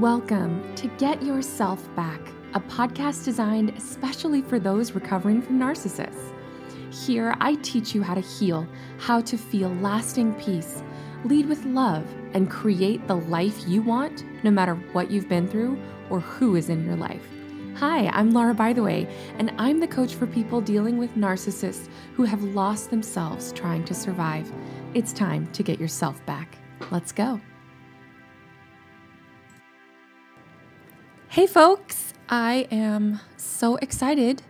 Welcome to Get Yourself Back, a podcast designed especially for those recovering from narcissists. Here, I teach you how to heal, how to feel lasting peace, lead with love, and create the life you want no matter what you've been through or who is in your life. Hi, I'm Laura, by the way, and I'm the coach for people dealing with narcissists who have lost themselves trying to survive. It's time to get yourself back. Let's go. Hey, folks, I am so excited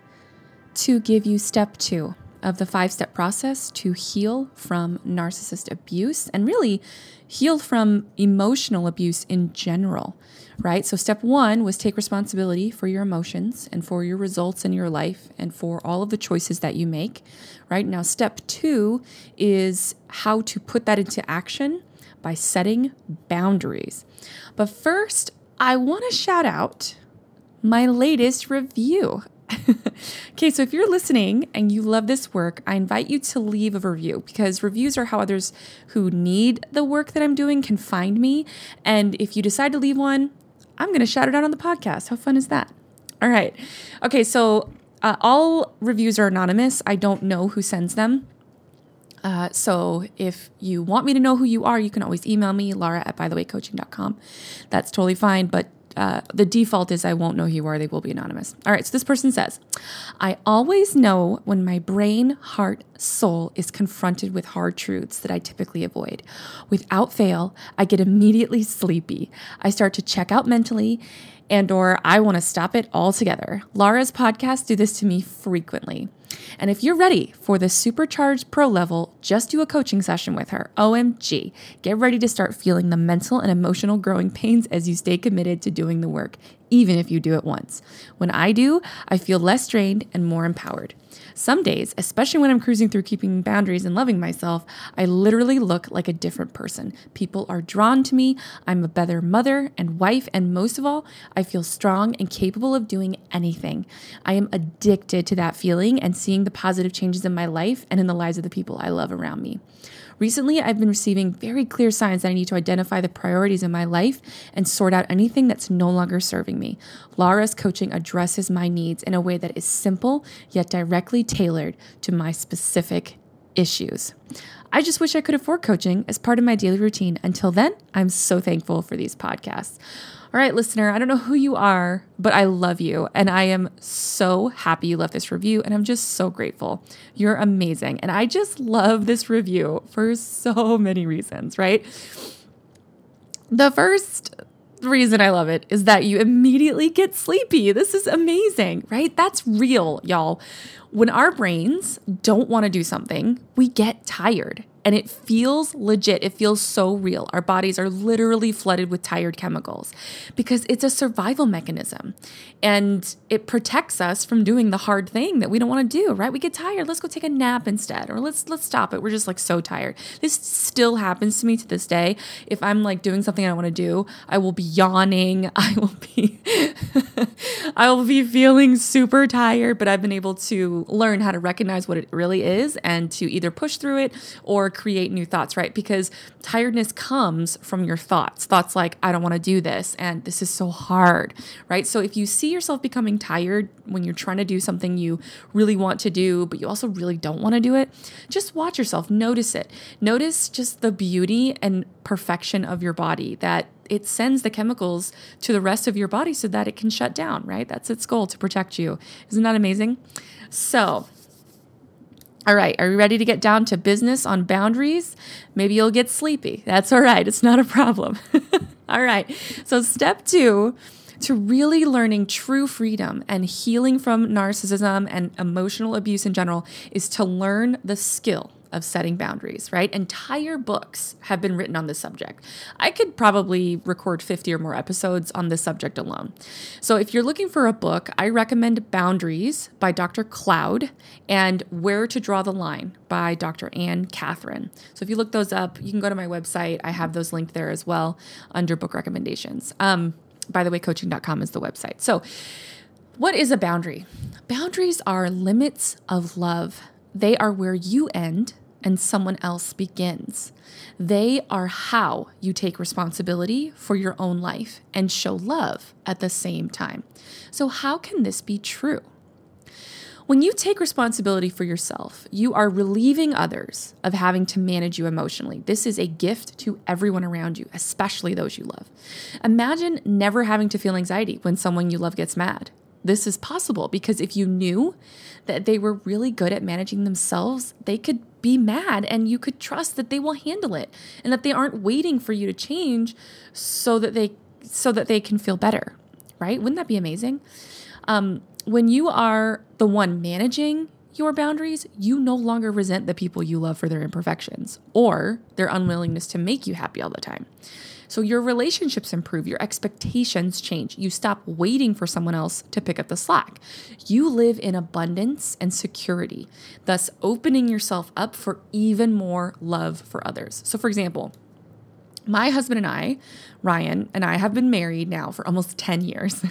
to give you step two of the five step process to heal from narcissist abuse and really heal from emotional abuse in general, right? So, step one was take responsibility for your emotions and for your results in your life and for all of the choices that you make, right? Now, step two is how to put that into action by setting boundaries. But first, I want to shout out my latest review. okay, so if you're listening and you love this work, I invite you to leave a review because reviews are how others who need the work that I'm doing can find me. And if you decide to leave one, I'm going to shout it out on the podcast. How fun is that? All right. Okay, so uh, all reviews are anonymous. I don't know who sends them. Uh, so if you want me to know who you are, you can always email me, Laura at bythewaycoaching.com. That's totally fine. But uh, the default is I won't know who you are. They will be anonymous. All right. So this person says, I always know when my brain, heart, soul is confronted with hard truths that I typically avoid. Without fail, I get immediately sleepy. I start to check out mentally and or I want to stop it altogether. Laura's podcasts do this to me frequently. And if you're ready for the supercharged pro level, just do a coaching session with her. OMG. Get ready to start feeling the mental and emotional growing pains as you stay committed to doing the work, even if you do it once. When I do, I feel less drained and more empowered. Some days, especially when I'm cruising through keeping boundaries and loving myself, I literally look like a different person. People are drawn to me. I'm a better mother and wife, and most of all, I feel strong and capable of doing anything. I am addicted to that feeling and seeing the positive changes in my life and in the lives of the people I love around me. Recently, I've been receiving very clear signs that I need to identify the priorities in my life and sort out anything that's no longer serving me. Laura's coaching addresses my needs in a way that is simple yet directly tailored to my specific issues. I just wish I could afford coaching as part of my daily routine. Until then, I'm so thankful for these podcasts. All right, listener, I don't know who you are, but I love you. And I am so happy you left this review. And I'm just so grateful. You're amazing. And I just love this review for so many reasons, right? The first reason I love it is that you immediately get sleepy. This is amazing, right? That's real, y'all. When our brains don't want to do something, we get tired and it feels legit. It feels so real. Our bodies are literally flooded with tired chemicals because it's a survival mechanism and it protects us from doing the hard thing that we don't want to do, right? We get tired. Let's go take a nap instead or let's let's stop it. We're just like so tired. This still happens to me to this day. If I'm like doing something I want to do, I will be yawning. I will be I will be feeling super tired, but I've been able to learn how to recognize what it really is and to either push through it or create new thoughts, right? Because tiredness comes from your thoughts. Thoughts like, I don't want to do this and this is so hard, right? So if you see yourself becoming tired when you're trying to do something you really want to do, but you also really don't want to do it, just watch yourself, notice it. Notice just the beauty and perfection of your body that it sends the chemicals to the rest of your body so that it can shut down, right? That's its goal to protect you. Isn't that amazing? So, all right, are you ready to get down to business on boundaries? Maybe you'll get sleepy. That's all right, it's not a problem. all right, so step two to really learning true freedom and healing from narcissism and emotional abuse in general is to learn the skill of setting boundaries, right? Entire books have been written on this subject. I could probably record 50 or more episodes on this subject alone. So if you're looking for a book, I recommend Boundaries by Dr. Cloud and Where to Draw the Line by Dr. Anne Katherine. So if you look those up, you can go to my website. I have those linked there as well under book recommendations. Um, by the way, coaching.com is the website. So, what is a boundary? Boundaries are limits of love they are where you end and someone else begins. They are how you take responsibility for your own life and show love at the same time. So, how can this be true? When you take responsibility for yourself, you are relieving others of having to manage you emotionally. This is a gift to everyone around you, especially those you love. Imagine never having to feel anxiety when someone you love gets mad. This is possible because if you knew that they were really good at managing themselves, they could be mad and you could trust that they will handle it and that they aren't waiting for you to change so that they so that they can feel better, right? Wouldn't that be amazing? Um, when you are the one managing your boundaries, you no longer resent the people you love for their imperfections or their unwillingness to make you happy all the time. So your relationships improve, your expectations change. You stop waiting for someone else to pick up the slack. You live in abundance and security, thus opening yourself up for even more love for others. So, for example, my husband and I, Ryan, and I have been married now for almost 10 years.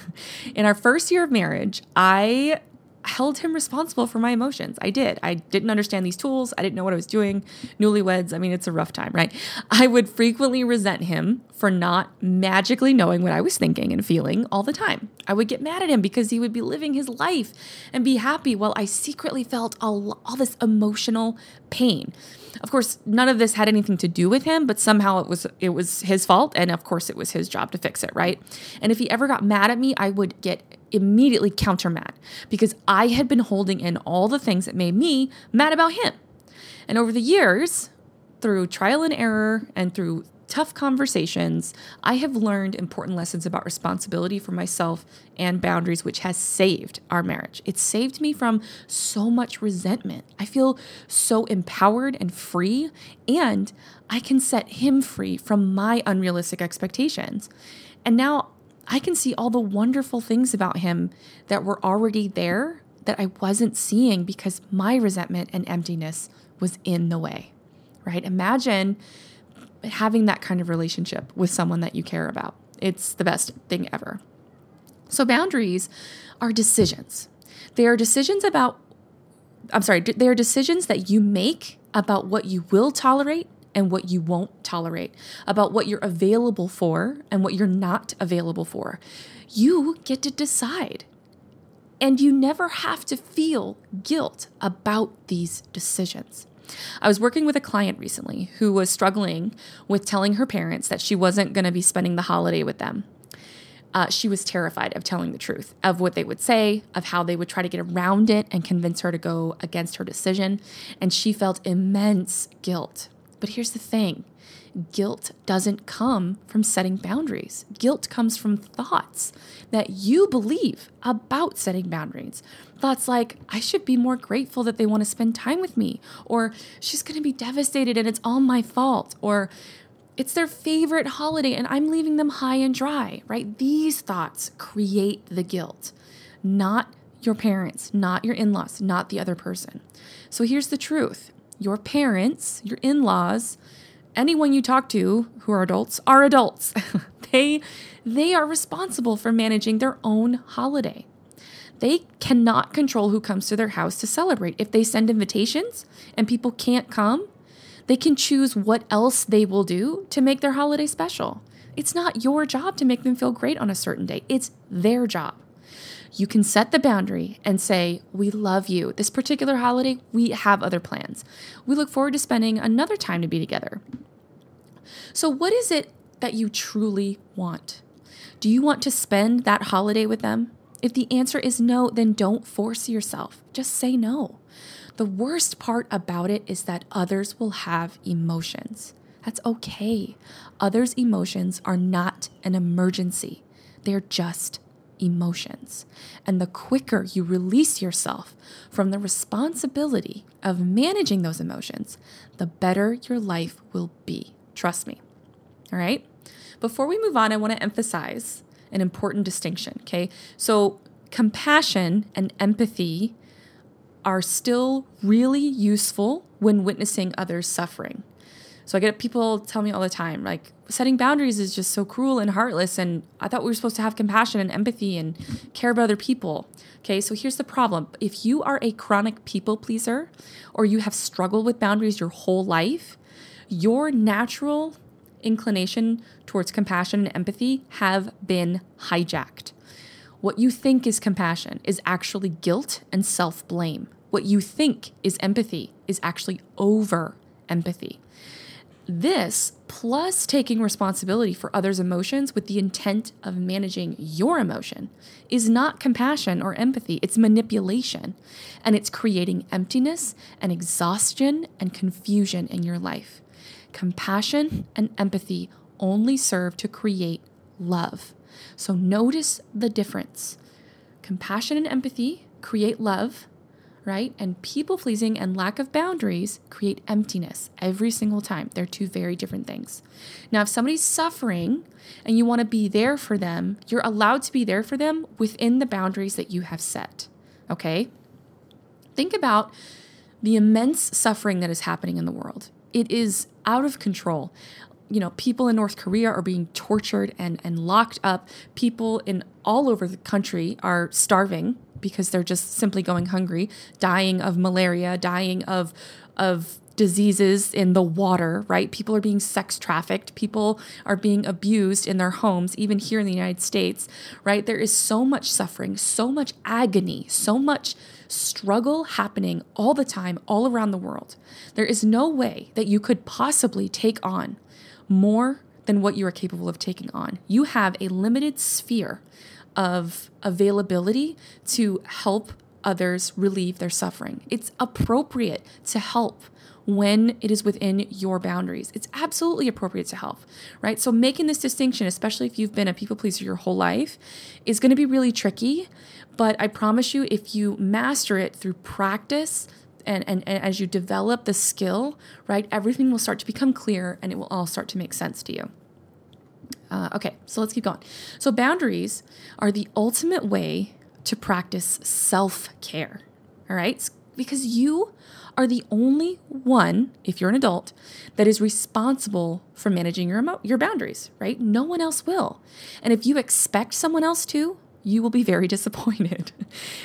In our first year of marriage, I held him responsible for my emotions. I did. I didn't understand these tools. I didn't know what I was doing. Newlyweds, I mean, it's a rough time, right? I would frequently resent him for not magically knowing what I was thinking and feeling all the time. I would get mad at him because he would be living his life and be happy while I secretly felt all, all this emotional pain. Of course, none of this had anything to do with him, but somehow it was it was his fault and of course it was his job to fix it, right? And if he ever got mad at me, I would get immediately counter mad because I had been holding in all the things that made me mad about him. And over the years, through trial and error and through tough conversations, I have learned important lessons about responsibility for myself and boundaries, which has saved our marriage. It saved me from so much resentment. I feel so empowered and free, and I can set him free from my unrealistic expectations. And now I can see all the wonderful things about him that were already there that I wasn't seeing because my resentment and emptiness was in the way, right? Imagine having that kind of relationship with someone that you care about. It's the best thing ever. So, boundaries are decisions. They are decisions about, I'm sorry, they are decisions that you make about what you will tolerate and what you won't tolerate, about what you're available for and what you're not available for. You get to decide. And you never have to feel guilt about these decisions. I was working with a client recently who was struggling with telling her parents that she wasn't going to be spending the holiday with them. Uh, she was terrified of telling the truth, of what they would say, of how they would try to get around it and convince her to go against her decision. And she felt immense guilt. But here's the thing guilt doesn't come from setting boundaries. Guilt comes from thoughts that you believe about setting boundaries. Thoughts like, I should be more grateful that they want to spend time with me, or she's going to be devastated and it's all my fault, or it's their favorite holiday and I'm leaving them high and dry, right? These thoughts create the guilt, not your parents, not your in laws, not the other person. So here's the truth your parents, your in laws, anyone you talk to who are adults are adults. they they are responsible for managing their own holiday. They cannot control who comes to their house to celebrate. If they send invitations and people can't come, they can choose what else they will do to make their holiday special. It's not your job to make them feel great on a certain day. It's their job. You can set the boundary and say, We love you. This particular holiday, we have other plans. We look forward to spending another time to be together. So, what is it that you truly want? Do you want to spend that holiday with them? If the answer is no, then don't force yourself. Just say no. The worst part about it is that others will have emotions. That's okay. Others' emotions are not an emergency, they're just emotions. And the quicker you release yourself from the responsibility of managing those emotions, the better your life will be. Trust me. All right? Before we move on, I want to emphasize an important distinction. Okay. So, compassion and empathy are still really useful when witnessing others suffering. So I get people tell me all the time, like, setting boundaries is just so cruel and heartless. And I thought we were supposed to have compassion and empathy and care about other people. Okay, so here's the problem if you are a chronic people pleaser or you have struggled with boundaries your whole life, your natural inclination towards compassion and empathy have been hijacked. What you think is compassion is actually guilt and self blame. What you think is empathy is actually over empathy. This, plus taking responsibility for others' emotions with the intent of managing your emotion, is not compassion or empathy, it's manipulation. And it's creating emptiness and exhaustion and confusion in your life. Compassion and empathy only serve to create love. So notice the difference. Compassion and empathy create love, right? And people pleasing and lack of boundaries create emptiness every single time. They're two very different things. Now, if somebody's suffering and you want to be there for them, you're allowed to be there for them within the boundaries that you have set, okay? Think about the immense suffering that is happening in the world. It is out of control you know, people in North Korea are being tortured and, and locked up. People in all over the country are starving because they're just simply going hungry, dying of malaria, dying of of diseases in the water, right? People are being sex trafficked, people are being abused in their homes, even here in the United States, right? There is so much suffering, so much agony, so much struggle happening all the time, all around the world. There is no way that you could possibly take on more than what you are capable of taking on. You have a limited sphere of availability to help others relieve their suffering. It's appropriate to help when it is within your boundaries. It's absolutely appropriate to help, right? So, making this distinction, especially if you've been a people pleaser your whole life, is going to be really tricky. But I promise you, if you master it through practice, and, and, and as you develop the skill, right, everything will start to become clear and it will all start to make sense to you. Uh, okay, so let's keep going. So, boundaries are the ultimate way to practice self care, all right? Because you are the only one, if you're an adult, that is responsible for managing your, emo- your boundaries, right? No one else will. And if you expect someone else to, you will be very disappointed.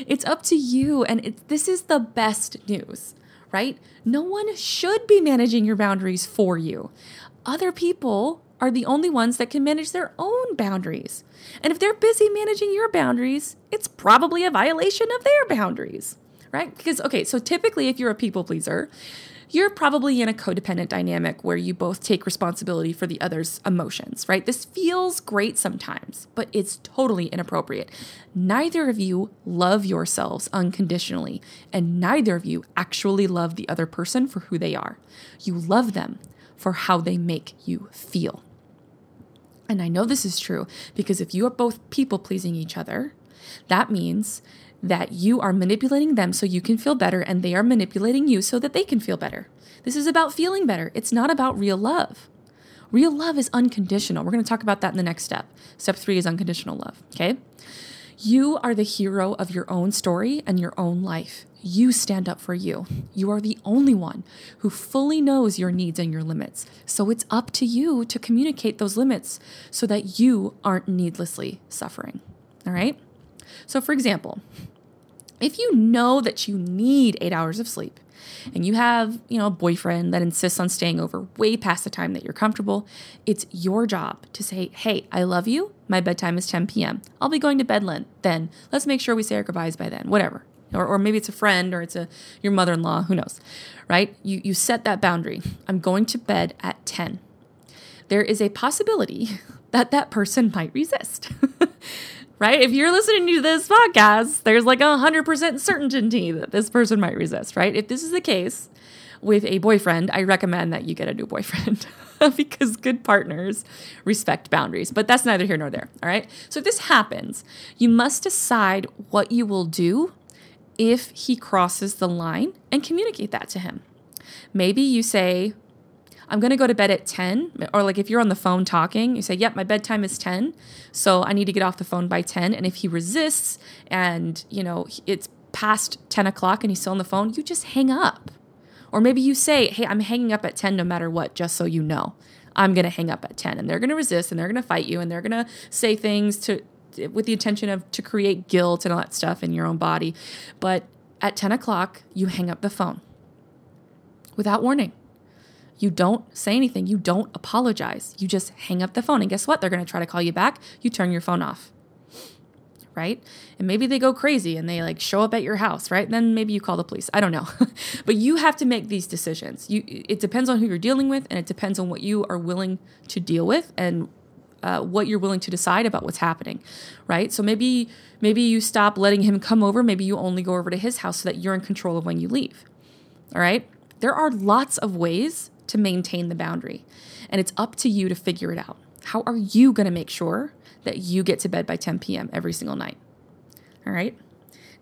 it's up to you. And it, this is the best news, right? No one should be managing your boundaries for you. Other people are the only ones that can manage their own boundaries. And if they're busy managing your boundaries, it's probably a violation of their boundaries, right? Because, okay, so typically if you're a people pleaser, you're probably in a codependent dynamic where you both take responsibility for the other's emotions, right? This feels great sometimes, but it's totally inappropriate. Neither of you love yourselves unconditionally, and neither of you actually love the other person for who they are. You love them for how they make you feel. And I know this is true because if you are both people pleasing each other, that means that you are manipulating them so you can feel better and they are manipulating you so that they can feel better. This is about feeling better. It's not about real love. Real love is unconditional. We're going to talk about that in the next step. Step three is unconditional love. Okay. You are the hero of your own story and your own life. You stand up for you. You are the only one who fully knows your needs and your limits. So it's up to you to communicate those limits so that you aren't needlessly suffering. All right? So, for example, if you know that you need eight hours of sleep and you have, you know, a boyfriend that insists on staying over way past the time that you're comfortable, it's your job to say, hey, I love you. My bedtime is 10 p.m. I'll be going to bed then. Let's make sure we say our goodbyes by then, whatever. Or, or maybe it's a friend or it's a your mother-in-law, who knows, right? You, you set that boundary. I'm going to bed at 10. There is a possibility that that person might resist. right? If you're listening to this podcast, there's like a 100% certainty that this person might resist, right? If this is the case with a boyfriend, I recommend that you get a new boyfriend because good partners respect boundaries. But that's neither here nor there, all right? So if this happens, you must decide what you will do if he crosses the line and communicate that to him. Maybe you say, I'm going to go to bed at 10. Or like if you're on the phone talking, you say, Yep, my bedtime is 10. So I need to get off the phone by 10. And if he resists and, you know, it's past 10 o'clock and he's still on the phone, you just hang up. Or maybe you say, hey, I'm hanging up at 10 no matter what, just so you know. I'm going to hang up at 10. And they're going to resist and they're going to fight you and they're going to say things to with the intention of to create guilt and all that stuff in your own body. But at 10 o'clock, you hang up the phone without warning. You don't say anything. You don't apologize. You just hang up the phone. And guess what? They're going to try to call you back. You turn your phone off. Right? And maybe they go crazy and they like show up at your house, right? then maybe you call the police. I don't know. but you have to make these decisions. You it depends on who you're dealing with and it depends on what you are willing to deal with and uh, what you're willing to decide about what's happening, right? So maybe maybe you stop letting him come over. Maybe you only go over to his house so that you're in control of when you leave. All right. There are lots of ways to maintain the boundary, and it's up to you to figure it out. How are you going to make sure that you get to bed by 10 p.m. every single night? All right.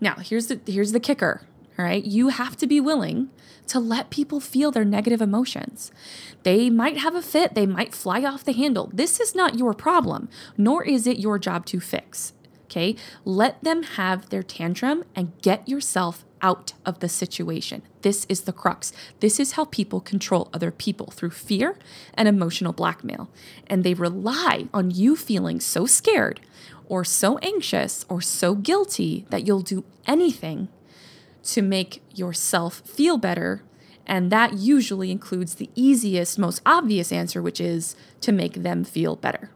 Now here's the here's the kicker. All right. You have to be willing to let people feel their negative emotions. They might have a fit, they might fly off the handle. This is not your problem, nor is it your job to fix. Okay? Let them have their tantrum and get yourself out of the situation. This is the crux. This is how people control other people through fear and emotional blackmail. And they rely on you feeling so scared or so anxious or so guilty that you'll do anything to make yourself feel better. And that usually includes the easiest, most obvious answer, which is to make them feel better,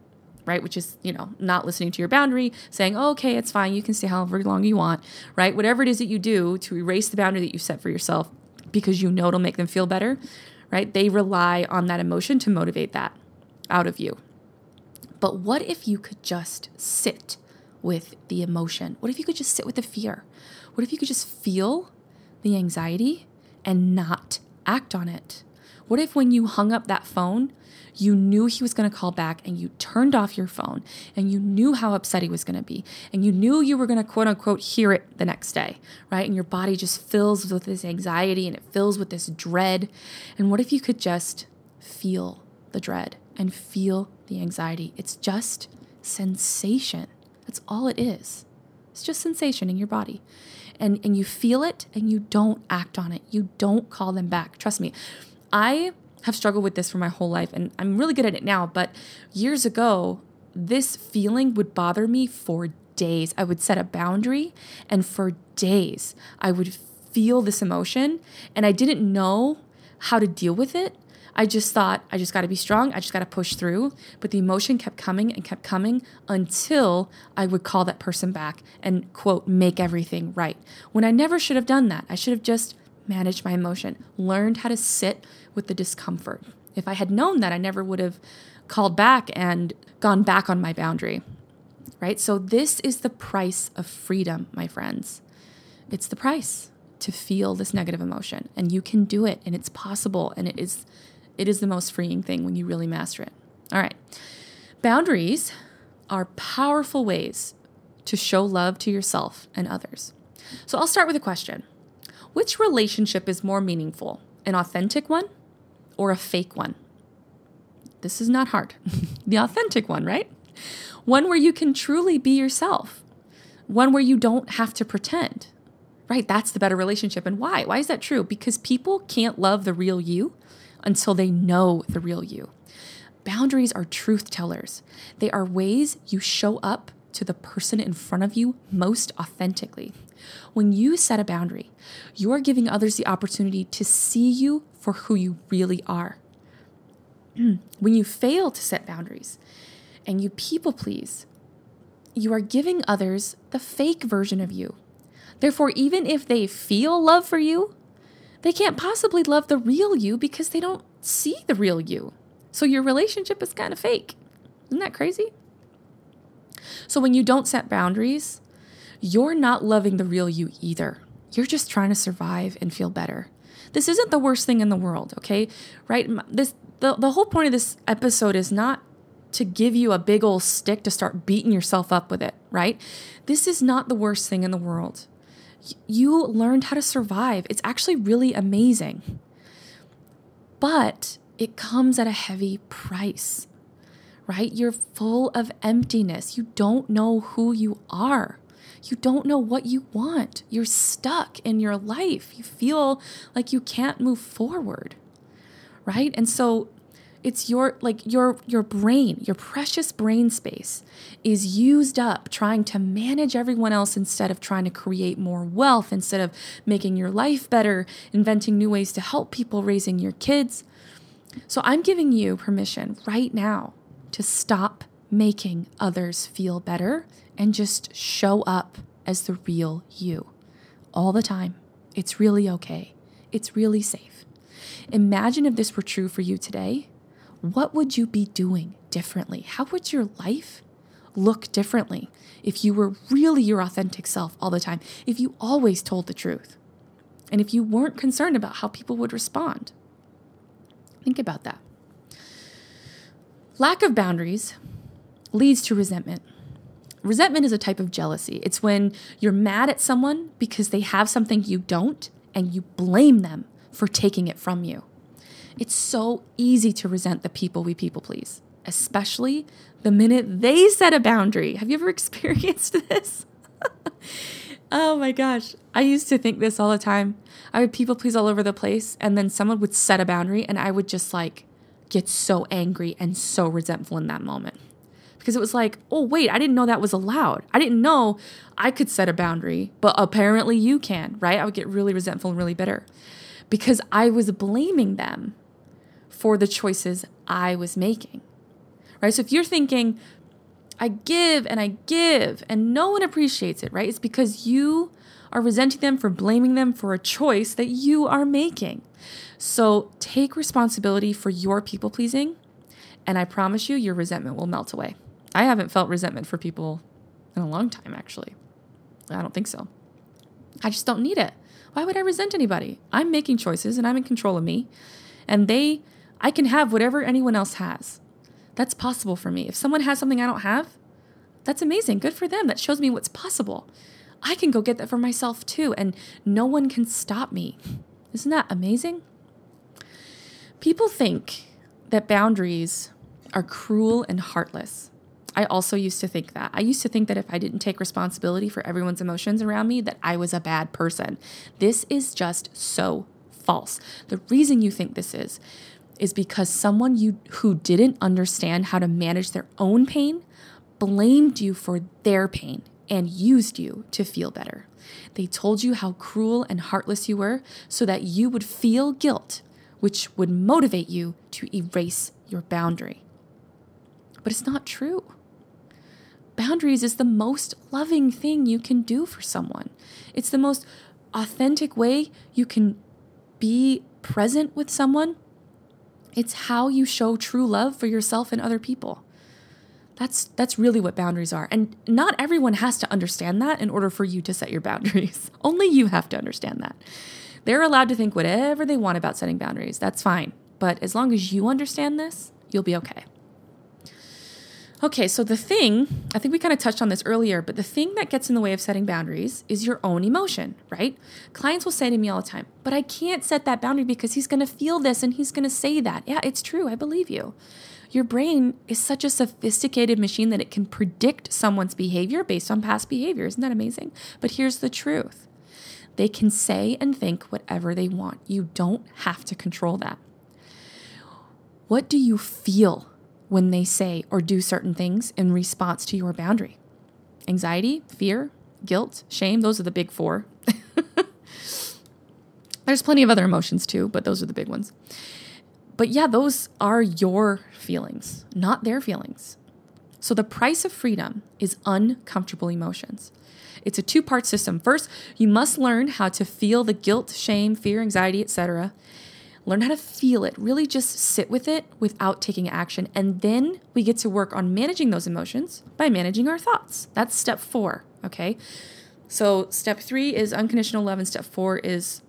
right? Which is, you know, not listening to your boundary, saying, oh, okay, it's fine. You can stay however long you want, right? Whatever it is that you do to erase the boundary that you set for yourself because you know it'll make them feel better, right? They rely on that emotion to motivate that out of you. But what if you could just sit with the emotion? What if you could just sit with the fear? What if you could just feel the anxiety and not act on it? What if when you hung up that phone, you knew he was going to call back and you turned off your phone and you knew how upset he was going to be and you knew you were going to quote unquote hear it the next day, right? And your body just fills with this anxiety and it fills with this dread. And what if you could just feel the dread and feel the anxiety? It's just sensation. That's all it is. It's just sensation in your body and, and you feel it and you don't act on it. You don't call them back. Trust me. I have struggled with this for my whole life and I'm really good at it now, but years ago, this feeling would bother me for days. I would set a boundary and for days I would feel this emotion and I didn't know how to deal with it I just thought, I just got to be strong. I just got to push through. But the emotion kept coming and kept coming until I would call that person back and, quote, make everything right. When I never should have done that. I should have just managed my emotion, learned how to sit with the discomfort. If I had known that, I never would have called back and gone back on my boundary. Right? So, this is the price of freedom, my friends. It's the price to feel this negative emotion. And you can do it, and it's possible, and it is it is the most freeing thing when you really master it. All right. Boundaries are powerful ways to show love to yourself and others. So I'll start with a question Which relationship is more meaningful, an authentic one or a fake one? This is not hard. the authentic one, right? One where you can truly be yourself, one where you don't have to pretend. Right? That's the better relationship. And why? Why is that true? Because people can't love the real you until they know the real you. Boundaries are truth tellers, they are ways you show up to the person in front of you most authentically. When you set a boundary, you are giving others the opportunity to see you for who you really are. when you fail to set boundaries and you people please, you are giving others the fake version of you. Therefore, even if they feel love for you, they can't possibly love the real you because they don't see the real you. So your relationship is kind of fake. Isn't that crazy? So when you don't set boundaries, you're not loving the real you either. You're just trying to survive and feel better. This isn't the worst thing in the world, okay? Right? This the, the whole point of this episode is not to give you a big old stick to start beating yourself up with it, right? This is not the worst thing in the world you learned how to survive. It's actually really amazing. But it comes at a heavy price, right? You're full of emptiness. You don't know who you are. You don't know what you want. You're stuck in your life. You feel like you can't move forward. Right? And so it's your like your your brain, your precious brain space is used up trying to manage everyone else instead of trying to create more wealth, instead of making your life better, inventing new ways to help people, raising your kids. So I'm giving you permission right now to stop making others feel better and just show up as the real you all the time. It's really okay. It's really safe. Imagine if this were true for you today what would you be doing differently? How would your life look differently if you were really your authentic self all the time? If you always told the truth? And if you weren't concerned about how people would respond? Think about that. Lack of boundaries leads to resentment. Resentment is a type of jealousy. It's when you're mad at someone because they have something you don't and you blame them for taking it from you. It's so easy to resent the people we people please, especially the minute they set a boundary. Have you ever experienced this? oh my gosh. I used to think this all the time. I would people please all over the place, and then someone would set a boundary, and I would just like get so angry and so resentful in that moment. Because it was like, oh, wait, I didn't know that was allowed. I didn't know I could set a boundary, but apparently you can, right? I would get really resentful and really bitter because I was blaming them for the choices I was making. Right? So if you're thinking, I give and I give and no one appreciates it, right? It's because you are resenting them for blaming them for a choice that you are making. So take responsibility for your people pleasing, and I promise you, your resentment will melt away. I haven't felt resentment for people in a long time, actually. I don't think so. I just don't need it. Why would I resent anybody? I'm making choices and I'm in control of me. And they I can have whatever anyone else has. That's possible for me. If someone has something I don't have, that's amazing. Good for them. That shows me what's possible. I can go get that for myself too, and no one can stop me. Isn't that amazing? People think that boundaries are cruel and heartless. I also used to think that. I used to think that if I didn't take responsibility for everyone's emotions around me, that I was a bad person. This is just so false. The reason you think this is is because someone you who didn't understand how to manage their own pain blamed you for their pain and used you to feel better. They told you how cruel and heartless you were so that you would feel guilt, which would motivate you to erase your boundary. But it's not true. Boundaries is the most loving thing you can do for someone. It's the most authentic way you can be present with someone it's how you show true love for yourself and other people. That's that's really what boundaries are. And not everyone has to understand that in order for you to set your boundaries. Only you have to understand that. They're allowed to think whatever they want about setting boundaries. That's fine. But as long as you understand this, you'll be okay. Okay, so the thing, I think we kind of touched on this earlier, but the thing that gets in the way of setting boundaries is your own emotion, right? Clients will say to me all the time, but I can't set that boundary because he's going to feel this and he's going to say that. Yeah, it's true. I believe you. Your brain is such a sophisticated machine that it can predict someone's behavior based on past behavior. Isn't that amazing? But here's the truth they can say and think whatever they want. You don't have to control that. What do you feel when they say or do certain things in response to your boundary. Anxiety, fear, guilt, shame, those are the big four. There's plenty of other emotions too, but those are the big ones. But yeah, those are your feelings, not their feelings. So the price of freedom is uncomfortable emotions. It's a two-part system. First, you must learn how to feel the guilt, shame, fear, anxiety, etc. Learn how to feel it, really just sit with it without taking action. And then we get to work on managing those emotions by managing our thoughts. That's step four, okay? So step three is unconditional love, and step four is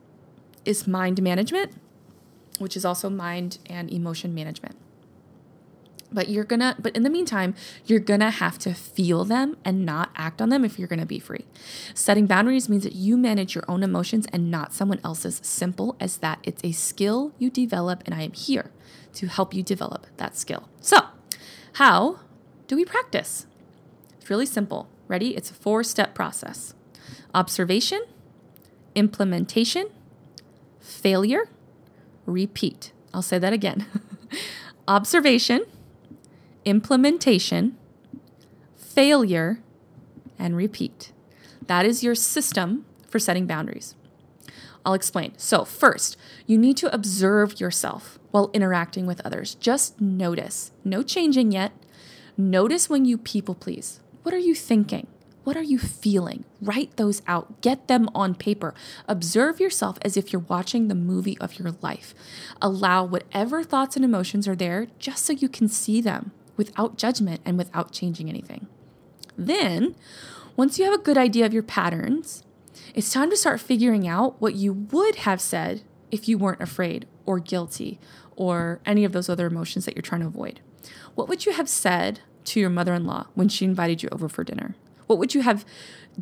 is mind management, which is also mind and emotion management. But you're gonna, but in the meantime, you're gonna have to feel them and not act on them if you're gonna be free. Setting boundaries means that you manage your own emotions and not someone else's. Simple as that. It's a skill you develop, and I am here to help you develop that skill. So, how do we practice? It's really simple. Ready? It's a four step process observation, implementation, failure, repeat. I'll say that again observation, implementation, failure, and repeat. That is your system for setting boundaries. I'll explain. So, first, you need to observe yourself while interacting with others. Just notice. No changing yet. Notice when you people please. What are you thinking? What are you feeling? Write those out. Get them on paper. Observe yourself as if you're watching the movie of your life. Allow whatever thoughts and emotions are there just so you can see them without judgment and without changing anything. Then, once you have a good idea of your patterns, it's time to start figuring out what you would have said if you weren't afraid or guilty or any of those other emotions that you're trying to avoid. What would you have said to your mother in law when she invited you over for dinner? What would you have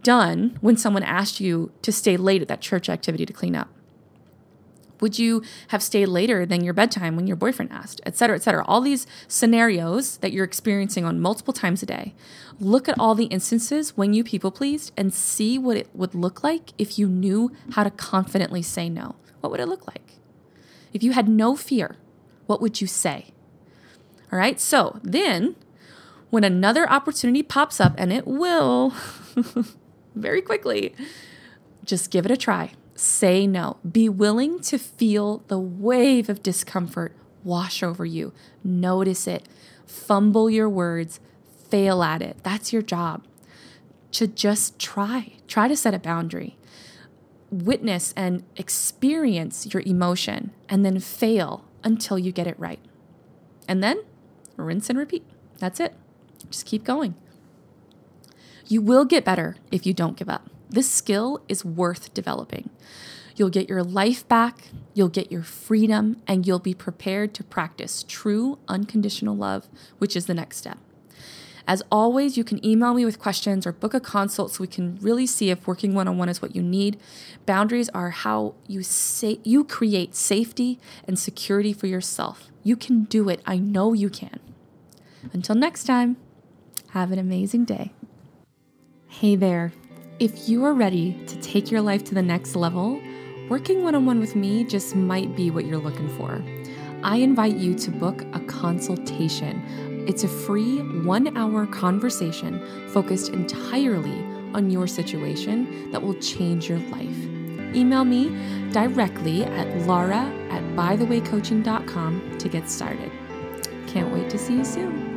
done when someone asked you to stay late at that church activity to clean up? Would you have stayed later than your bedtime when your boyfriend asked, et cetera, et cetera? All these scenarios that you're experiencing on multiple times a day. Look at all the instances when you people pleased and see what it would look like if you knew how to confidently say no. What would it look like? If you had no fear, what would you say? All right, so then when another opportunity pops up, and it will very quickly, just give it a try. Say no. Be willing to feel the wave of discomfort wash over you. Notice it. Fumble your words. Fail at it. That's your job. To just try. Try to set a boundary. Witness and experience your emotion and then fail until you get it right. And then rinse and repeat. That's it. Just keep going. You will get better if you don't give up. This skill is worth developing. You'll get your life back, you'll get your freedom, and you'll be prepared to practice true unconditional love, which is the next step. As always, you can email me with questions or book a consult so we can really see if working one on one is what you need. Boundaries are how you say you create safety and security for yourself. You can do it. I know you can. Until next time. Have an amazing day. Hey there. If you are ready to take your life to the next level, working one on one with me just might be what you're looking for. I invite you to book a consultation. It's a free one hour conversation focused entirely on your situation that will change your life. Email me directly at laura at bythewaycoaching.com to get started. Can't wait to see you soon.